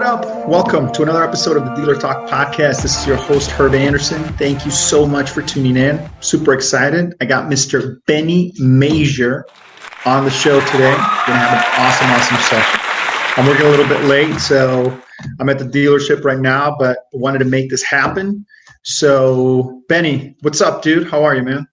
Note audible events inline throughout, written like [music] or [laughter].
what up? Welcome to another episode of the Dealer Talk podcast. This is your host, Herb Anderson. Thank you so much for tuning in. Super excited. I got Mr. Benny Major on the show today. We're going to have an awesome, awesome session. I'm working a little bit late, so I'm at the dealership right now, but wanted to make this happen. So, Benny, what's up, dude? How are you, man?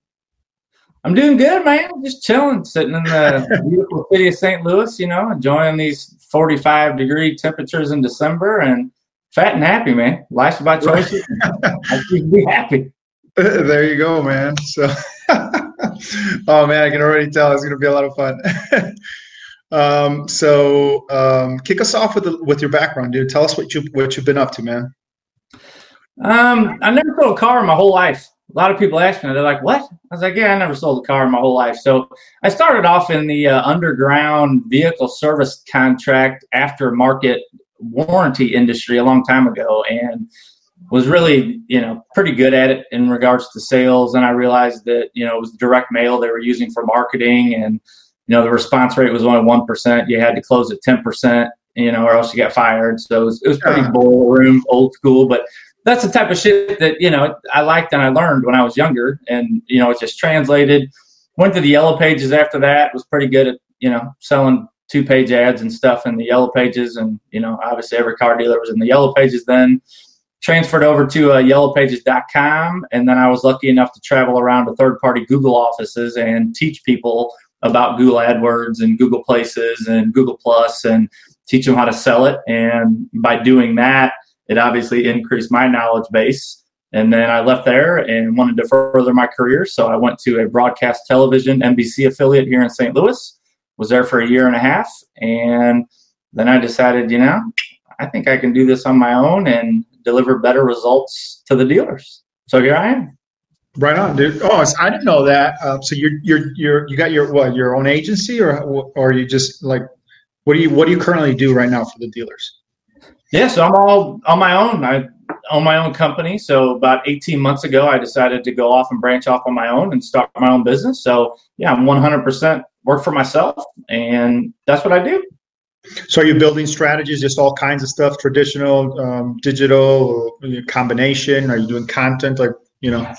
I'm doing good, man. Just chilling, sitting in the [laughs] beautiful city of St. Louis, you know, enjoying these 45 degree temperatures in December and fat and happy, man. Life's about choices. I should be happy. [laughs] There you go, man. So, [laughs] oh man, I can already tell it's going to be a lot of fun. [laughs] um, so, um, kick us off with the, with your background, dude. Tell us what you what you've been up to, man. Um, I never sold a car in my whole life. A lot of people ask me, they're like, "What?" I was like, "Yeah, I never sold a car in my whole life." So I started off in the uh, underground vehicle service contract aftermarket warranty industry a long time ago, and was really, you know, pretty good at it in regards to sales. And I realized that, you know, it was direct mail they were using for marketing, and you know, the response rate was only one percent. You had to close at ten percent, you know, or else you got fired. So it was, it was pretty room, old school, but that's the type of shit that you know I liked and I learned when I was younger, and you know it just translated. Went to the yellow pages after that. Was pretty good at you know selling two page ads and stuff in the yellow pages, and you know obviously every car dealer was in the yellow pages then. Transferred over to uh, yellowpages.com, and then I was lucky enough to travel around to third party Google offices and teach people about Google AdWords and Google Places and Google Plus and teach them how to sell it. And by doing that, it obviously increased my knowledge base. And then I left there and wanted to further my career. So I went to a broadcast television NBC affiliate here in St. Louis, was there for a year and a half. And then I decided, you know, I think I can do this on my own and deliver better results to the dealers. So here I am. Right on, dude. Oh, I didn't know that. Uh, so you're you're you're you got your what your own agency or or you just like what do you what do you currently do right now for the dealers? Yeah, so I'm all on my own. I own my own company. So about 18 months ago, I decided to go off and branch off on my own and start my own business. So yeah, I'm 100% work for myself, and that's what I do. So are you building strategies, just all kinds of stuff, traditional, um, digital, combination? Are you doing content, like you know?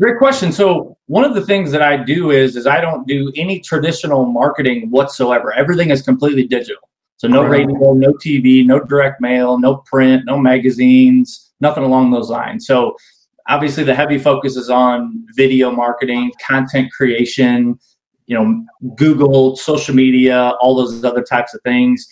Great question. So one of the things that I do is is I don't do any traditional marketing whatsoever. Everything is completely digital. So no radio, no TV, no direct mail, no print, no magazines, nothing along those lines. So obviously the heavy focus is on video marketing, content creation, you know, Google, social media, all those other types of things.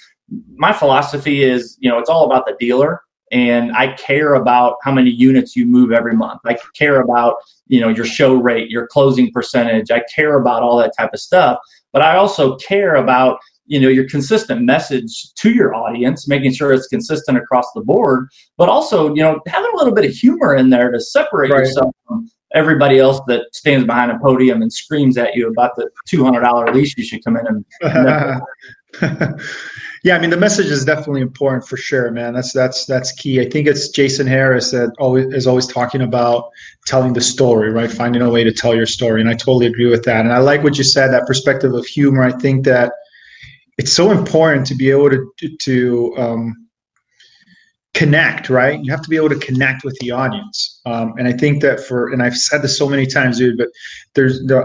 My philosophy is, you know, it's all about the dealer and I care about how many units you move every month. I care about, you know, your show rate, your closing percentage. I care about all that type of stuff, but I also care about you know your consistent message to your audience making sure it's consistent across the board but also you know having a little bit of humor in there to separate right. yourself from everybody else that stands behind a podium and screams at you about the $200 lease you should come in and [laughs] yeah i mean the message is definitely important for sure man. That's that's that's key. I think it's jason harris that always is always talking about telling the story right? Finding a way to tell your story and i totally agree with that. And i like what you said that perspective of humor. I think that it's so important to be able to to um, connect right? You have to be able to connect with the audience. Um, and i think that for and i've said this so many times dude but there's the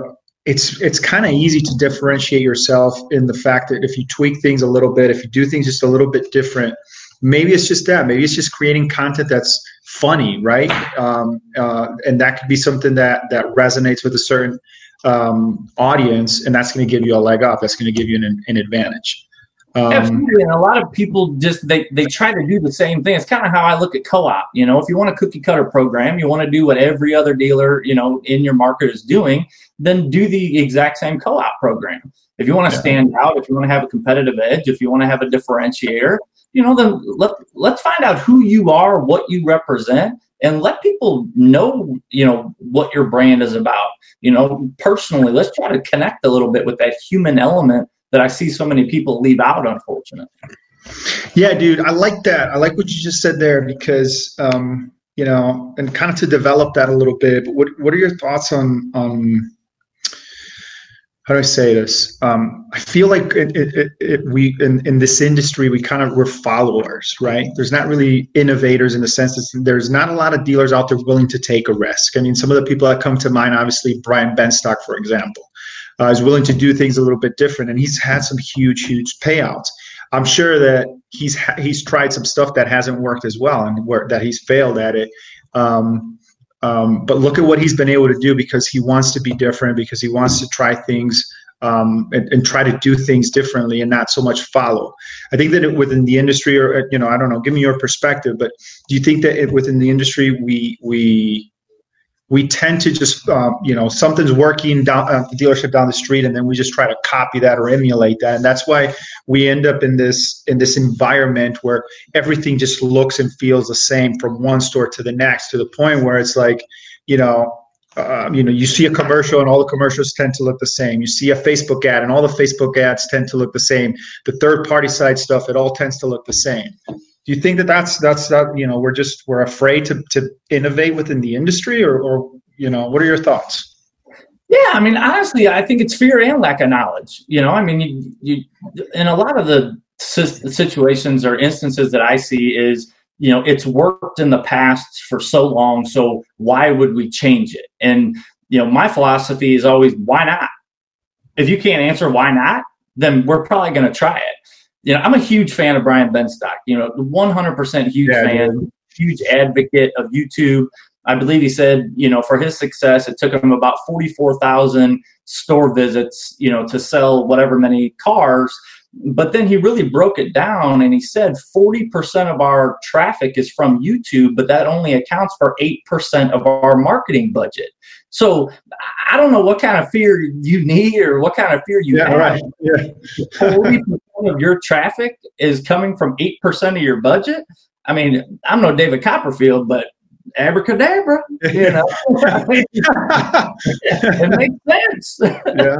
it's it's kind of easy to differentiate yourself in the fact that if you tweak things a little bit if you do things just a little bit different maybe it's just that. Maybe it's just creating content that's funny right? Um, uh, and that could be something that that resonates with a certain um, audience, and that's going to give you a leg up. That's going to give you an, an advantage. Um, Absolutely, and a lot of people just they they try to do the same thing. It's kind of how I look at co-op. You know, if you want a cookie cutter program, you want to do what every other dealer you know in your market is doing, then do the exact same co-op program. If you want to yeah. stand out, if you want to have a competitive edge, if you want to have a differentiator, you know, then let let's find out who you are, what you represent, and let people know you know what your brand is about. You know personally let's try to connect a little bit with that human element that i see so many people leave out unfortunately. Yeah dude i like that. I like what you just said there because um you know and kind of to develop that a little bit but what, what are your thoughts on on how do I say this? Um, I feel like it, it, it, we in, in this industry we kind of we're followers, right? There's not really innovators in the sense that there's not a lot of dealers out there willing to take a risk. I mean, some of the people that come to mind, obviously Brian Benstock, for example, uh, is willing to do things a little bit different, and he's had some huge, huge payouts. I'm sure that he's he's tried some stuff that hasn't worked as well, and where, that he's failed at it. Um, um, but look at what he's been able to do because he wants to be different, because he wants to try things um, and, and, try to do things differently and not so much follow. I think that it, within the industry, or you know, I don't know, give me your perspective. But do you think that it, within the industry, we we we tend to just um, you know something's working down at the dealership down the street and then we just try to copy that or emulate that. And that's why we end up in this in this environment where everything just looks and feels the same from one store to the next to the point where it's like you know uh, you know you see a commercial and all the commercials tend to look the same. You see a facebook ad and all the facebook ads tend to look the same. The third party side stuff it all tends to look the same do you think that that's that's that you know we're just we're afraid to to innovate within the industry or or you know what are your thoughts? Yeah i mean honestly i think it's fear and lack of knowledge you know? I mean you, you in a lot of the situations or instances that i see is you know it's worked in the past for so long so why would we change it? And you know my philosophy is always why not? If you can't answer why not then we're probably going to try it you know, I'm a huge fan of Brian Benstock. You know, 100% huge yeah, fan, huge advocate of YouTube. I believe he said, you know, for his success, it took him about 44,000 store visits, you know, to sell whatever many cars. But then he really broke it down and he said 40% of our traffic is from YouTube, but that only accounts for 8% of our marketing budget. So I don't know what kind of fear you need or what kind of fear you yeah, have. Right. Yeah. 40% of your traffic is coming from 8% of your budget. I mean, I'm no David Copperfield, but abracadabra, you know, [laughs] it makes sense. yeah.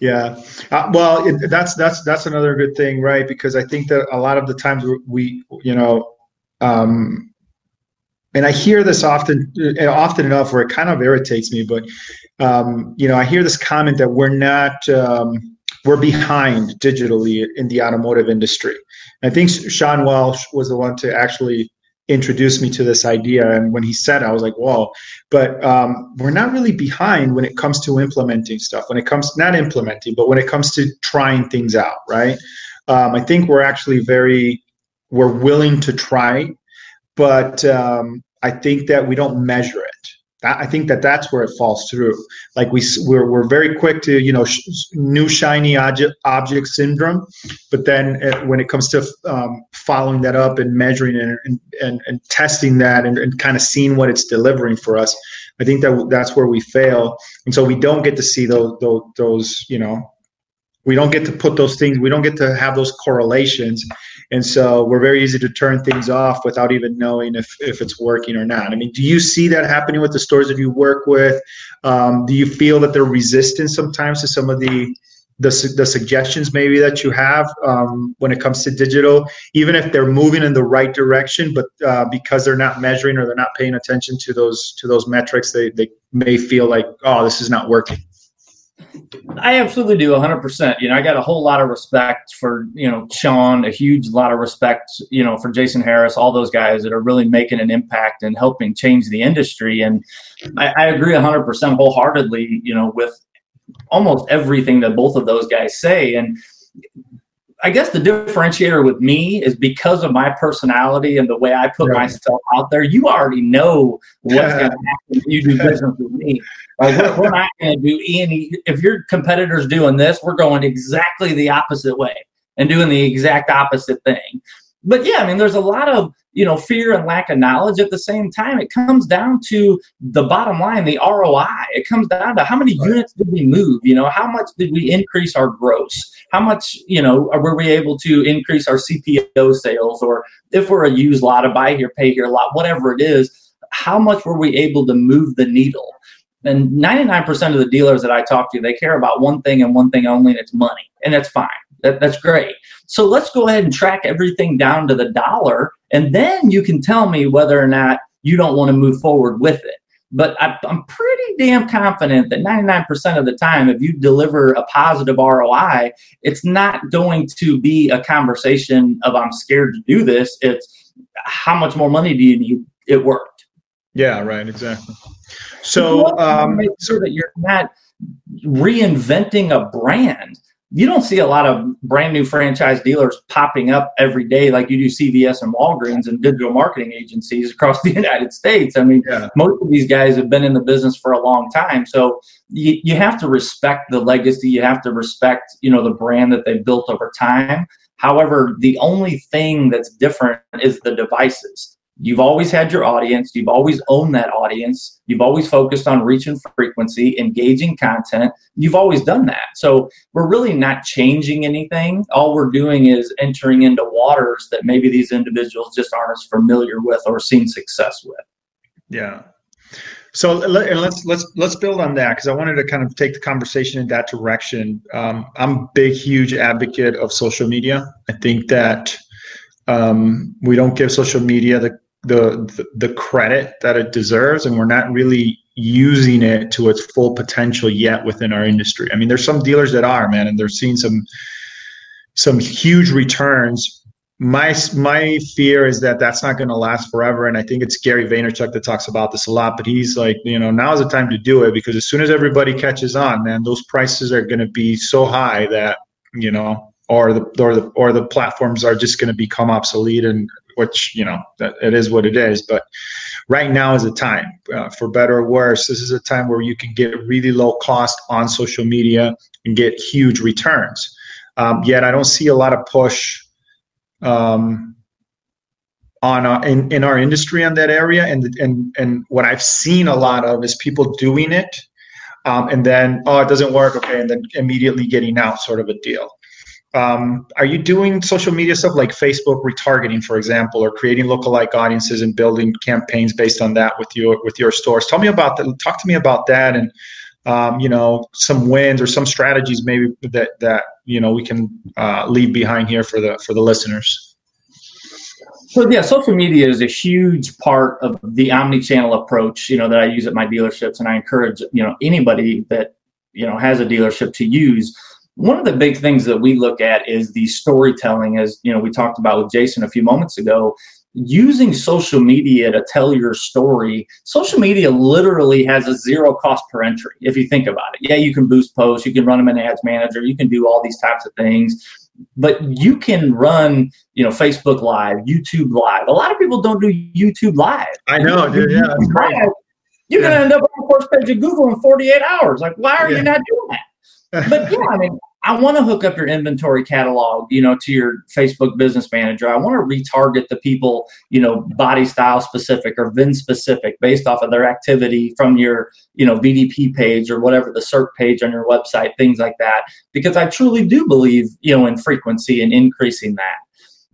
Yeah. Uh, well, it, that's, that's, that's another good thing, right? Because I think that a lot of the times we, you know, um, and I hear this often, uh, often enough, where it kind of irritates me. But um, you know, I hear this comment that we're not, um, we're behind digitally in the automotive industry. I think Sean Welsh was the one to actually introduce me to this idea. And when he said, I was like, "Whoa!" But um, we're not really behind when it comes to implementing stuff. When it comes not implementing, but when it comes to trying things out, right? Um, I think we're actually very we're willing to try but um, I think that we don't measure it. I think that that's where it falls through. Like we we're, we're very quick to you know sh- new shiny object, object syndrome, but then it, when it comes to um, following that up and measuring it and and, and testing that and, and kind of seeing what it's delivering for us, I think that that's where we fail, and so we don't get to see those those, those you know we don't get to put those things we don't get to have those correlations and so we're very easy to turn things off without even knowing if, if it's working or not. I mean, do you see that happening with the stores that you work with? Um, do you feel that they're resistant sometimes to some of the the, the suggestions maybe that you have um, when it comes to digital, even if they're moving in the right direction, but uh, because they're not measuring or they're not paying attention to those to those metrics, they, they may feel like, oh, this is not working. I absolutely do 100%. You know, I got a whole lot of respect for, you know, Sean, a huge lot of respect, you know, for Jason Harris, all those guys that are really making an impact and helping change the industry. And I, I agree 100% wholeheartedly, you know, with almost everything that both of those guys say. And I guess the differentiator with me is because of my personality and the way I put right. myself out there. You already know what's [laughs] going to happen when you do business with me. Like we're, we're not going to do any. If your competitor's doing this, we're going exactly the opposite way and doing the exact opposite thing. But yeah, I mean, there's a lot of you know fear and lack of knowledge at the same time it comes down to the bottom line the roi it comes down to how many right. units did we move you know how much did we increase our gross how much you know were we able to increase our cpo sales or if we're a used lot a buy here pay here lot whatever it is how much were we able to move the needle and 99% of the dealers that I talk to, they care about one thing and one thing only, and it's money. And that's fine. That, that's great. So let's go ahead and track everything down to the dollar, and then you can tell me whether or not you don't want to move forward with it. but I, am pretty damn confident that 99% of the time, if you deliver a positive ROI, it's not going to be a conversation of I'm scared to do this. It's how much more money do you need? It worked. Yeah, right, exactly. So, um, make sure that you're not reinventing a brand you don't see a lot of brand new franchise dealers popping up every day like you do CVS and Walgreens and digital marketing agencies across [laughs] the United States. I mean, yeah. most of these guys have been in the business for a long time. So you, you have to respect the legacy. You have to respect, you know, the brand that they built over time. However, the only thing that's different is the devices. You've always had your audience. You've always owned that audience. You've always focused on reach and frequency, engaging content. You've always done that. So we're really not changing anything. All we're doing is entering into waters that maybe these individuals just aren't as familiar with or seen success with. Yeah. So let's let's let's build on that because I wanted to kind of take the conversation in that direction. Um, I'm a big, huge advocate of social media. I think that um, we don't give social media the the the credit that it deserves and we're not really using it to its full potential yet within our industry. I mean there's some dealers that are man and they're seeing some some huge returns. My my fear is that that's not going to last forever and i think it's gary vaynerchuk that talks about this a lot but he's like you know now's the time to do it because as soon as everybody catches on man those prices are going to be so high that you know or the or the or the platforms are just going to become obsolete and which you know that it is what it is but right now is a time uh, for better or worse this is a time where you can get really low cost on social media and get huge returns. Um, yet i don't see a lot of push um, on our, in, in our industry on that area and and and what i've seen a lot of is people doing it um, and then oh it doesn't work okay and then immediately getting out sort of a deal um, are you doing social media stuff like Facebook retargeting, for example, or creating lookalike audiences and building campaigns based on that with your with your stores? Tell me about that. Talk to me about that, and um, you know some wins or some strategies maybe that that you know we can uh, leave behind here for the for the listeners. So yeah, social media is a huge part of the omni-channel approach. You know that I use at my dealerships, and I encourage you know anybody that you know has a dealership to use one of the big things that we look at is the storytelling as you know we talked about with jason a few moments ago. Using social media to tell your story social media literally has a zero cost per entry if you think about it. Yeah you can boost posts you can run them in ads manager you can do all these types of things but you can run you know facebook live youtube live. A lot of people don't do youtube live. I know dude yeah you're yeah. going to end up on the first page of google in 48 hours. Like why are yeah. you not doing that? [laughs] But yeah, I mean, I want to hook up your inventory catalog, you know, to your Facebook business manager. I want to retarget the people, you know, body style specific or VIN specific based off of their activity from your, you know, VDP page or whatever the SERP page on your website, things like that. Because I truly do believe, you know, in frequency and increasing that.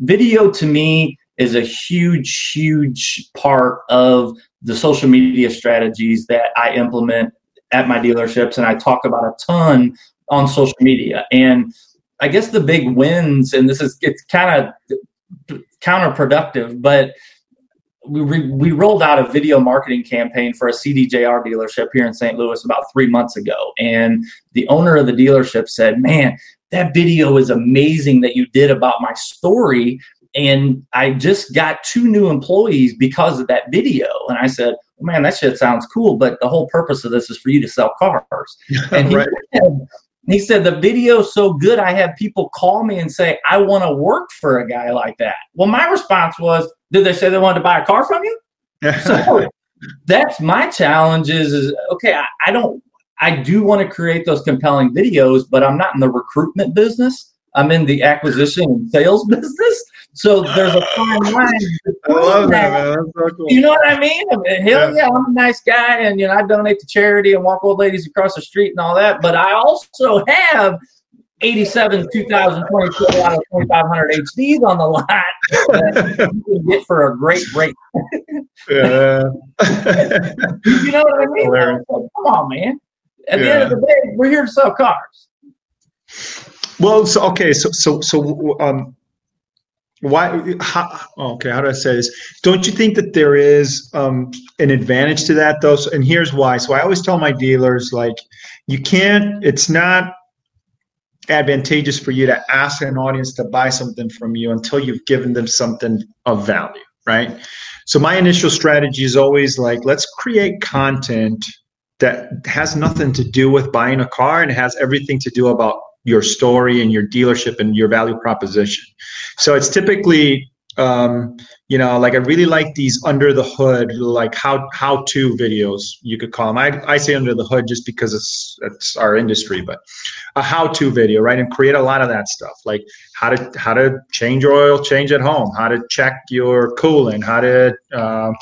Video to me is a huge, huge part of the social media strategies that I implement at my dealerships and I talk about a ton on social media. And I guess the big wins, and this is it's kind of counterproductive, but we, re, we rolled out a video marketing campaign for a CDJR dealership here in St. Louis about three months ago. And the owner of the dealership said, Man, that video is amazing that you did about my story. And I just got two new employees because of that video. And I said, Man, that shit sounds cool, but the whole purpose of this is for you to sell cars. [laughs] And he, right. said, he said, The video's so good, I have people call me and say, I want to work for a guy like that. Well, my response was, Did they say they wanted to buy a car from you? [laughs] so that's my challenge is, is okay, I, I don't, I do want to create those compelling videos, but I'm not in the recruitment business. I'm in the acquisition and sales [laughs] business. So there's a fine line. [laughs] I love that, man. That's so cool. You know what I mean? I mean hell yeah. yeah, I'm a nice guy, and you know I donate to charity and walk old ladies across the street and all that. But I also have 87 2022 out of 2500 HDs on the lot [laughs] that you can get for a great rate. yeah. [laughs] you know what I mean? Like, come on, man. At yeah. the end of the day, we're here to sell cars. Well, so okay, so so so um, why how, okay how do i say this? Don't you think that there is um, an advantage to that though? So, and here's why. So i always tell my dealers like you can't it's not advantageous for you to ask an audience to buy something from you until you've given them something of value right? So my initial strategy is always like let's create content that has nothing to do with buying a car and has everything to do about your story and your dealership and your value proposition. So it's typically um, you know, like I really like these under the hood, like how how to videos you could call them. I, I say under the hood just because it's it's our industry, but a how to video, right? And create a lot of that stuff, like how to how to change your oil change at home, how to check your coolant, how to uh,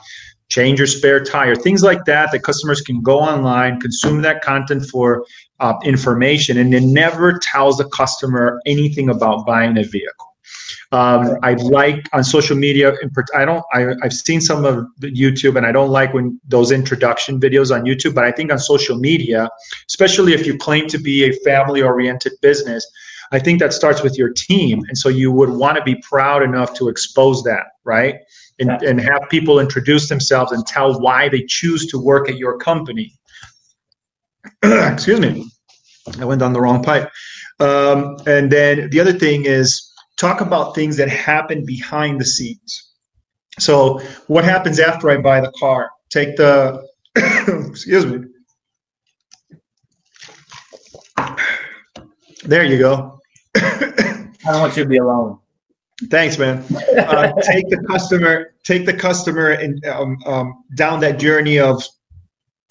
change your spare tire, things like that. That customers can go online, consume that content for uh, information and it never tells the customer anything about buying a vehicle. Um, I like on social media. I don't. I, I've seen some of the YouTube, and I don't like when those introduction videos on YouTube. But I think on social media, especially if you claim to be a family-oriented business, I think that starts with your team, and so you would want to be proud enough to expose that, right? And, and have people introduce themselves and tell why they choose to work at your company. [clears throat] excuse me, I went down the wrong pipe. Um, and then the other thing is talk about things that happen behind the scenes. So, what happens after I buy the car? Take the, [coughs] excuse me. There you go. I don't want you to be alone. Thanks, man. Uh, [laughs] take the customer, take the customer, and um, um, down that journey of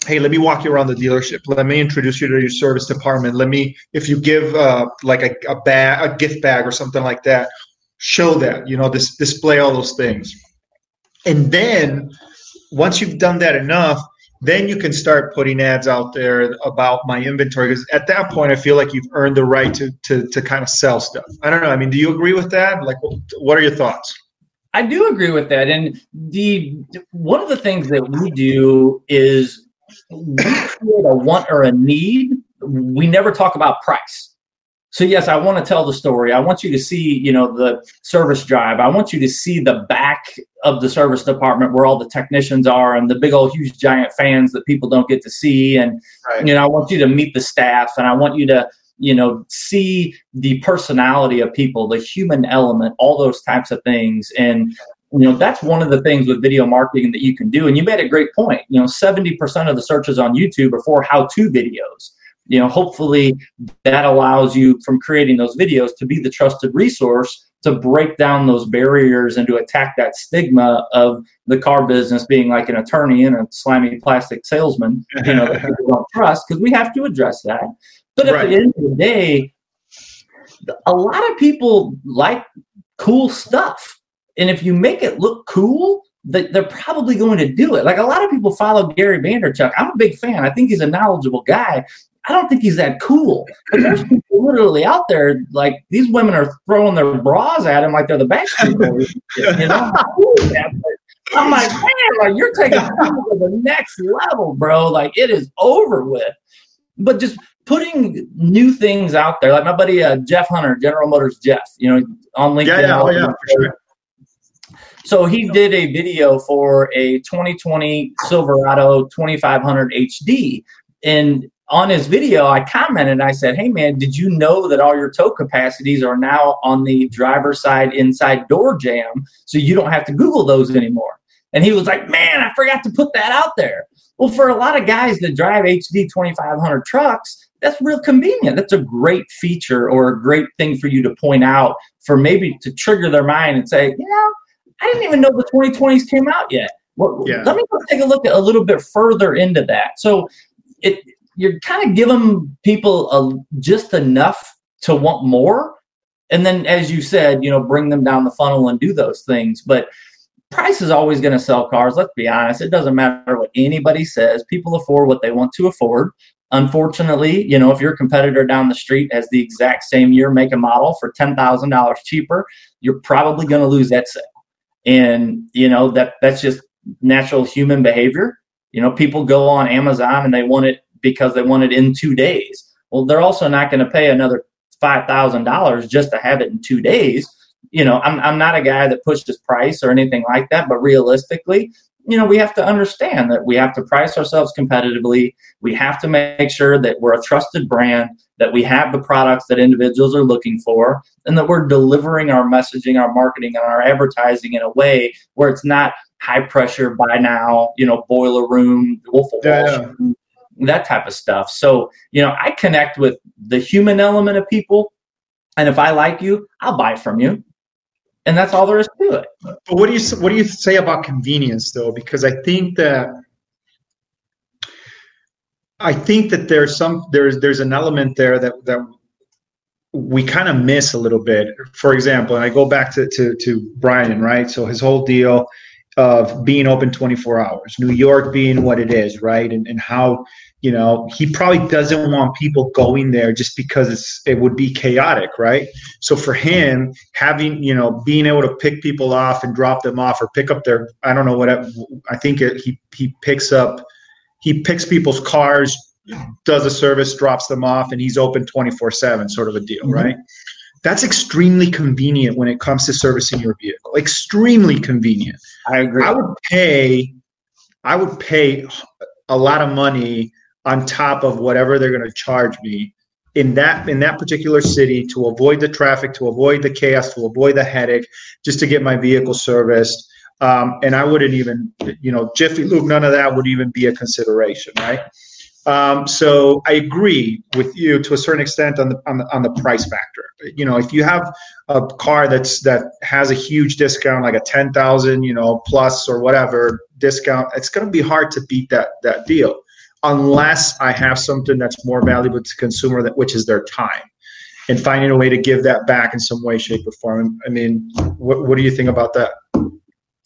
hey let me walk you around the dealership. Let me introduce you to your service department. Let me if you give uh, like a, a bag a gift bag or something like that show that you know this display all those things. And then once you've done that enough then you can start putting ads out there about my inventory because at that point i feel like you've earned the right to, to to kind of sell stuff. I don't know i mean do you agree with that? Like what are your thoughts? I do agree with that. And the one of the things that we do is we create a want or a need. We never talk about price. So yes, I want to tell the story. I want you to see, you know, the service drive. I want you to see the back of the service department where all the technicians are and the big old huge giant fans that people don't get to see. And right. you know, I want you to meet the staff and I want you to, you know, see the personality of people, the human element, all those types of things. And you know that's one of the things with video marketing that you can do. And you made a great point. You know 70% of the searches on youtube are for how to videos. You know hopefully that allows you from creating those videos to be the trusted resource to break down those barriers and to attack that stigma of the car business being like an attorney and a slimy plastic salesman you know that [laughs] people don't trust because we have to address that. But at right. the end of the day a lot of people like cool stuff and if you make it look cool, that they're probably going to do it. Like a lot of people follow Gary Vaynerchuk. I'm a big fan. I think he's a knowledgeable guy. I don't think he's that cool. But there's people literally out there, like these women are throwing their bras at him like they're the Backstreet Boys. you know, I'm like, man, like you're taking it to the next level, bro. Like it is over with. But just putting new things out there, like my buddy uh, Jeff Hunter, General Motors Jeff, you know, on LinkedIn. Yeah, yeah, oh, yeah, for sure so he did a video for a 2020 Silverado 2500 HD. And on his video, I commented, I said, Hey man, did you know that all your tow capacities are now on the driver's side inside door jamb? So you don't have to Google those anymore. And he was like, Man, I forgot to put that out there. Well, for a lot of guys that drive HD 2500 trucks, that's real convenient. That's a great feature or a great thing for you to point out for maybe to trigger their mind and say, you know, I didn't even know the 2020s came out yet. Well, yeah. Let me take a look at a little bit further into that. So it you're kind of giving people a, just enough to want more, and then as you said, you know, bring them down the funnel and do those things. But price is always going to sell cars. Let's be honest. It doesn't matter what anybody says. People afford what they want to afford. Unfortunately, you know, if your competitor down the street has the exact same year, make, and model for ten thousand dollars cheaper, you're probably going to lose that sale and you know that that's just natural human behavior. You know people go on amazon and they want it because they want it in two days. Well they're also not going to pay another $5000 just to have it in two days. You know, I'm, I'm not a guy that pushes price or anything like that, but realistically, you know, we have to understand that we have to price ourselves competitively. We have to make sure that we're a trusted brand, that we have the products that individuals are looking for, and that we're delivering our messaging, our marketing, and our advertising in a way where it's not high pressure buy now, you know, boiler room, Wolf of Wall Street, that type of stuff. So, you know, I connect with the human element of people. And if I like you, I'll buy from you and that's all there is to it. But what do you what do you say about convenience though? Because I think that I think that there's some there's there's an element there that that we kind of miss a little bit. For example, and I go back to to to Brian, right? So his whole deal of being open 24 hours, New York being what it is, right? And and how you know he probably doesn't want people going there just because it's it would be chaotic right? So for him having you know being able to pick people off and drop them off or pick up their i don't know what i think it, he he picks up he picks people's cars does a service drops them off and he's open 24 7 sort of a deal mm-hmm. right? That's extremely convenient when it comes to servicing your vehicle extremely convenient. I agree. I would pay i would pay a lot of money on top of whatever they're going to charge me in that in that particular city to avoid the traffic, to avoid the chaos, to avoid the headache, just to get my vehicle serviced. Um, and I wouldn't even, you know, Jiffy Lube, none of that would even be a consideration, right? Um, so I agree with you to a certain extent on the, on the on the price factor. You know, if you have a car that's that has a huge discount, like a ten thousand, you know, plus or whatever discount, it's going to be hard to beat that that deal unless I have something that's more valuable to consumer, that which is their time, and finding a way to give that back in some way, shape, or form. I mean, what what do you think about that?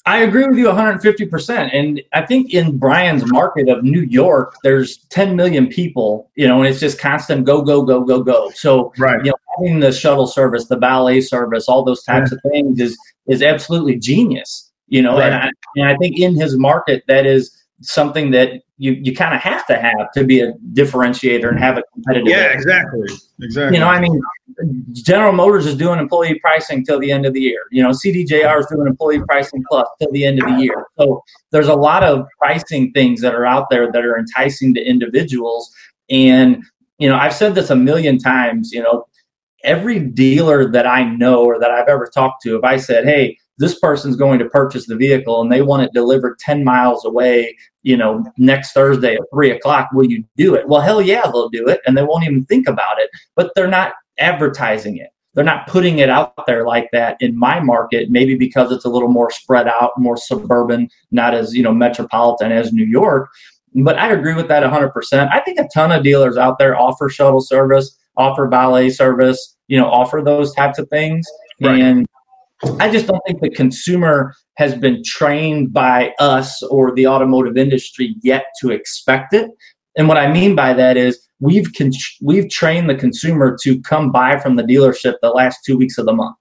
I agree with you 150%. And I think in Brian's market of New York, there's 10 million people, you know, and it's just constant go, go, go, go, go. So, right. you know, having the shuttle service, the ballet service, all those types yeah. of things is, is absolutely genius, you know, right. and, I, and I think in his market, that is something that you you kind of have to have to be a differentiator and have a competitive. Yeah, edge. exactly, exactly. You know, I mean, General Motors is doing employee pricing till the end of the year. You know, CDJR is doing employee pricing plus till the end of the year. So there's a lot of pricing things that are out there that are enticing to individuals. And you know, I've said this a million times. You know, every dealer that I know or that I've ever talked to, if I said, "Hey," this person's going to purchase the vehicle and they want it delivered 10 miles away you know next thursday at 3 o'clock will you do it? Well hell yeah they'll do it and they won't even think about it but they're not advertising it. They're not putting it out there like that in my market maybe because it's a little more spread out more suburban not as you know metropolitan as new york but i agree with that 100% i think a ton of dealers out there offer shuttle service offer valet service you know offer those types of things right. and I just don't think the consumer has been trained by us or the automotive industry yet to expect it. And what I mean by that is we've con- we've trained the consumer to come buy from the dealership the last two weeks of the month.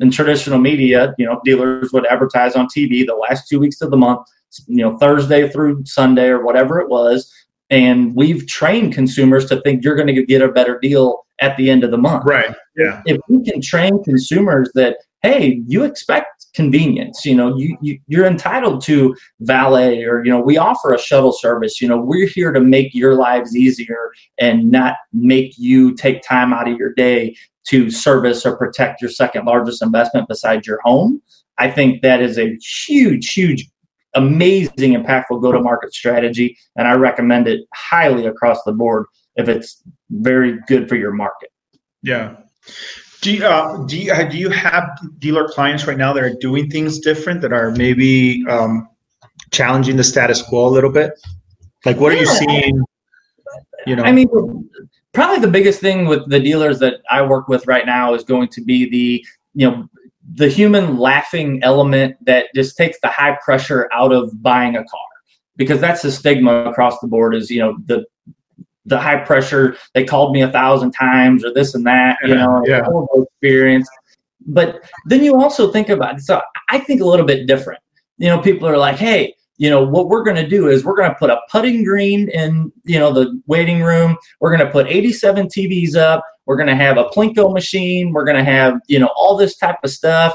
In traditional media, you know, dealers would advertise on TV the last two weeks of the month, you know, Thursday through Sunday or whatever it was. And we've trained consumers to think you're going to get a better deal at the end of the month. Right. Yeah. If we can train consumers that hey, you expect convenience. You know, you, you you're entitled to valet or you know, we offer a shuttle service. You know, we're here to make your lives easier and not make you take time out of your day to service or protect your second largest investment besides your home. I think that is a huge, huge, amazing, impactful go to market strategy. And I recommend it highly across the board if it's very good for your market. Yeah. Do you, uh, do you do you have dealer clients right now that are doing things different that are maybe um, challenging the status quo a little bit? Like, what yeah. are you seeing? You know, I mean, probably the biggest thing with the dealers that I work with right now is going to be the you know the human laughing element that just takes the high pressure out of buying a car because that's the stigma across the board is you know the the high pressure. They called me a thousand times or this and that, you know, yeah. experience. But then you also think about it. So I think a little bit different. You know, people are like, hey, you know what we're going to do is we're going to put a putting green in you know the waiting room we're going to put 87 tvs up we're going to have a plinko machine we're going to have you know all this type of stuff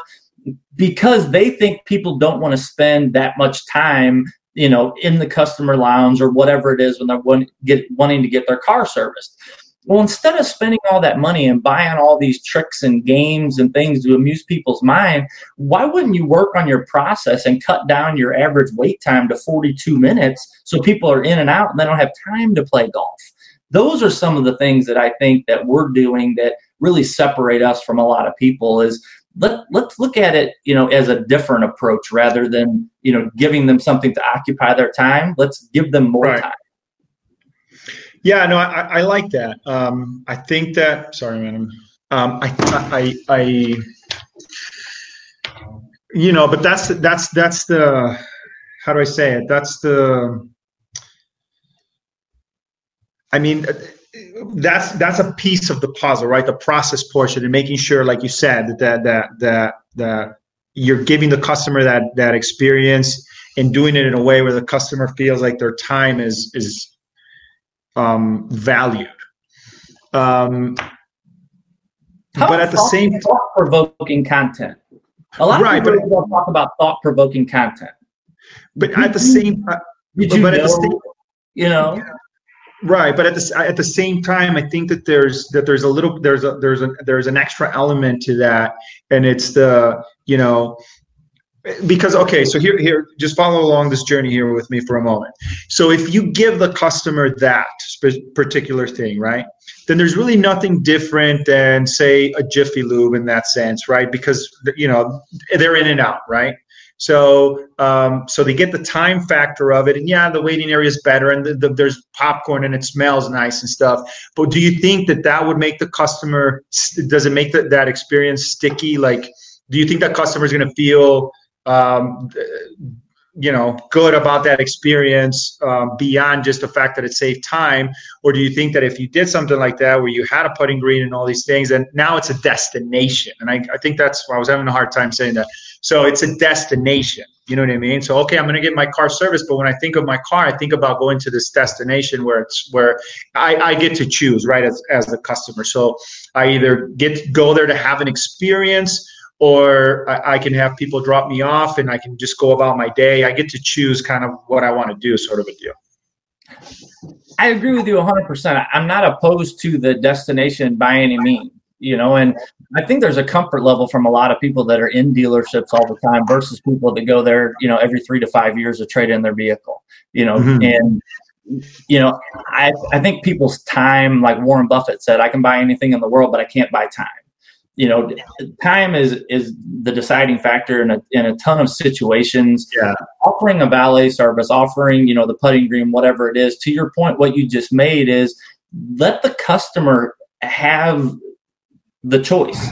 because they think people don't want to spend that much time you know in the customer lounge or whatever it is when they're get, wanting to get their car serviced well, instead of spending all that money and buying all these tricks and games and things to amuse people's mind, why wouldn't you work on your process and cut down your average wait time to 42 minutes so people are in and out and they don't have time to play golf? Those are some of the things that I think that we're doing that really separate us from a lot of people is let, let's look at it you know as a different approach rather than you know giving them something to occupy their time let's give them more right. time yeah, no, I, I like that. Um, I think that. Sorry, madam. Um, I, I, I, you know, but that's that's that's the. How do I say it? That's the. I mean, that's that's a piece of the puzzle, right? The process portion and making sure, like you said, that that that that you're giving the customer that that experience and doing it in a way where the customer feels like their time is is um, valued. Um, but at the same thought provoking content. A lot right, of people but, talk about thought provoking content. But at the same time, you but know, at the same, you know, right? But at the at the same time, I think that there's that there's a little there's a there's a there's an extra element to that, and it's the you know because okay so here here just follow along this journey here with me for a moment so if you give the customer that particular thing right then there's really nothing different than say a jiffy lube in that sense right because you know they're in and out right so um, so they get the time factor of it and yeah the waiting area is better and the, the, there's popcorn and it smells nice and stuff. But do you think that that would make the customer does it make the, that experience sticky? Like do you think that customer is going to feel um, you know good about that experience um, beyond just the fact that it saved time? Or do you think that if you did something like that where you had a putting green and all these things and now it's a destination? And I, I think that's why i was having a hard time saying that. So it's a destination you know what i mean? So okay i'm going to get my car serviced but when i think of my car i think about going to this destination where it's where i, I get to choose right as, as the customer. So i either get go there to have an experience or I, I, can have people drop me off and I can just go about my day. I get to choose kind of what I want to do, sort of a deal. I agree with you 100%. I'm not opposed to the destination by any means, you know, and I think there's a comfort level from a lot of people that are in dealerships all the time versus people that go there, you know, every three to five years to trade in their vehicle, you know, mm-hmm. and you know, I, I think people's time, like Warren Buffett said, I can buy anything in the world, but I can't buy time you know, time is is the deciding factor in a in a ton of situations. Yeah. Offering a valet service, offering you know the putting green, whatever it is. To your point, what you just made is let the customer have the choice.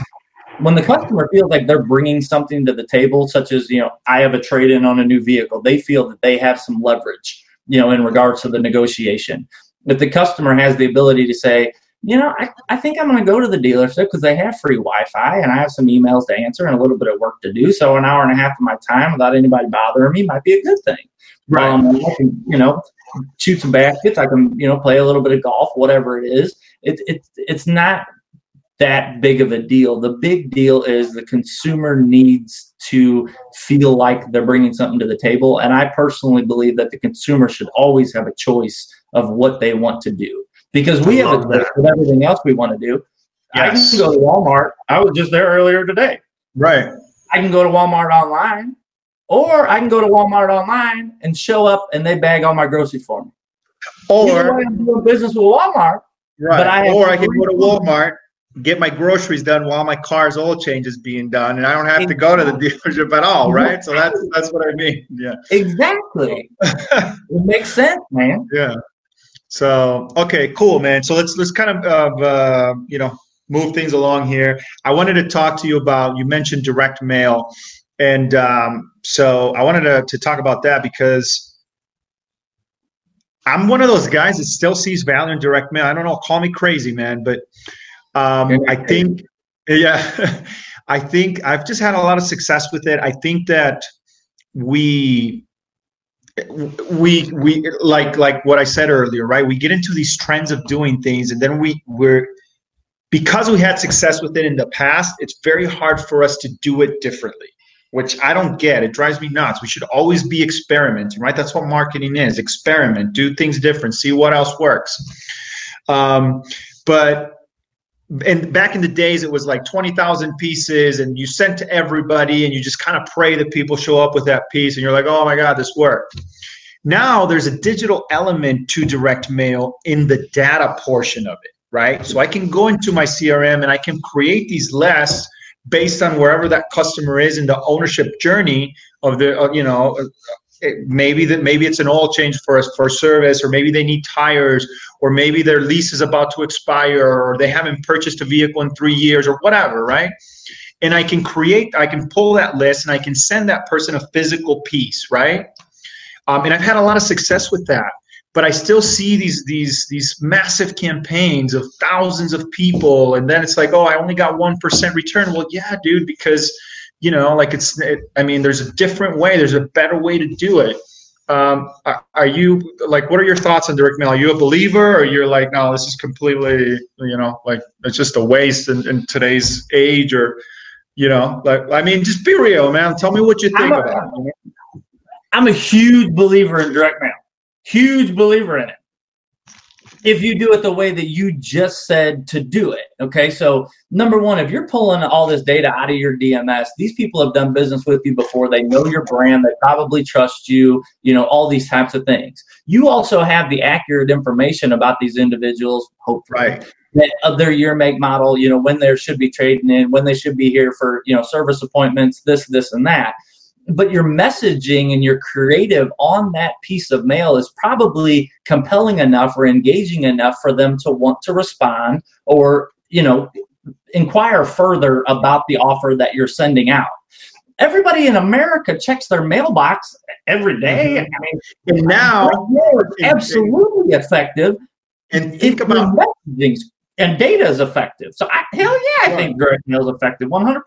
When the customer feels like they're bringing something to the table, such as you know, I have a trade in on a new vehicle, they feel that they have some leverage, you know, in regards to the negotiation. If the customer has the ability to say, you know, I, I think I'm going to go to the dealership because they have free Wi-Fi and I have some emails to answer and a little bit of work to do. So an hour and a half of my time without anybody bothering me might be a good thing. Right. Um, I can, you know, shoot some baskets. I can, you know, play a little bit of golf, whatever it is. It, it, it's not that big of a deal. The big deal is the consumer needs to feel like they're bringing something to the table. And I personally believe that the consumer should always have a choice of what they want to do because we have a list with everything else we want to do. Yes. I can go to Walmart. I was just there earlier today. Right. I can go to Walmart online, or I can go to Walmart online and show up and they bag all my groceries for me. Or I'm doing business with Walmart. Right. I or I can go to Walmart, get my groceries done while my car's oil change is being done, and I don't have to go to the dealership at all. Right. So that's that's what I mean. Yeah. Exactly. [laughs] it makes sense, man. Yeah. So okay, cool, man. So let's let's kind of uh, you know move things along here. I wanted to talk to you about you mentioned direct mail, and um, so I wanted to, to talk about that because I'm one of those guys that still sees value in direct mail. I don't know, call me crazy, man, but um, I think yeah, [laughs] I think I've just had a lot of success with it. I think that we we we like like what I said earlier, right? We get into these trends of doing things, and then we we're because we had success with it in the past. It's very hard for us to do it differently, which I don't get. It drives me nuts. We should always be experimenting, right? That's what marketing is: experiment, do things different, see what else works. Um, but and back in the days it was like 20,000 pieces and you sent to everybody and you just kind of pray that people show up with that piece and you're like oh my god this worked. Now there's a digital element to direct mail in the data portion of it right? So i can go into my crm and i can create these lists based on wherever that customer is in the ownership journey of the you know maybe that maybe it's an oil change for us for service or maybe they need tires or maybe their lease is about to expire or they haven't purchased a vehicle in three years or whatever right? And i can create i can pull that list and i can send that person a physical piece right? Um, and i've had a lot of success with that but i still see these these these massive campaigns of thousands of people and then it's like oh i only got 1% return. Well yeah dude because you know like it's it, i mean there's a different way there's a better way to do it. Um, are, are, you like what are your thoughts on direct mail? Are you a believer or you're like no this is completely you know like it's just a waste in, in today's age or you know like i mean just be real man. Tell me what you think I'm a, about it. I'm a huge believer in direct mail. Huge believer in it if you do it the way that you just said to do it. Okay. So, number one, if you're pulling all this data out of your DMS, these people have done business with you before. They know your brand. They probably trust you, you know, all these types of things. You also have the accurate information about these individuals, hopefully. Right. Of their year, make, model, you know, when they should be trading in, when they should be here for, you know, service appointments, this, this, and that but your messaging and your creative on that piece of mail is probably compelling enough or engaging enough for them to want to respond or you know inquire further about the offer that you're sending out. Everybody in america checks their mailbox every day. Mm-hmm. I mean, and now it's absolutely effective and think about messaging and data is effective. So I, hell yeah i think direct mail is effective 100%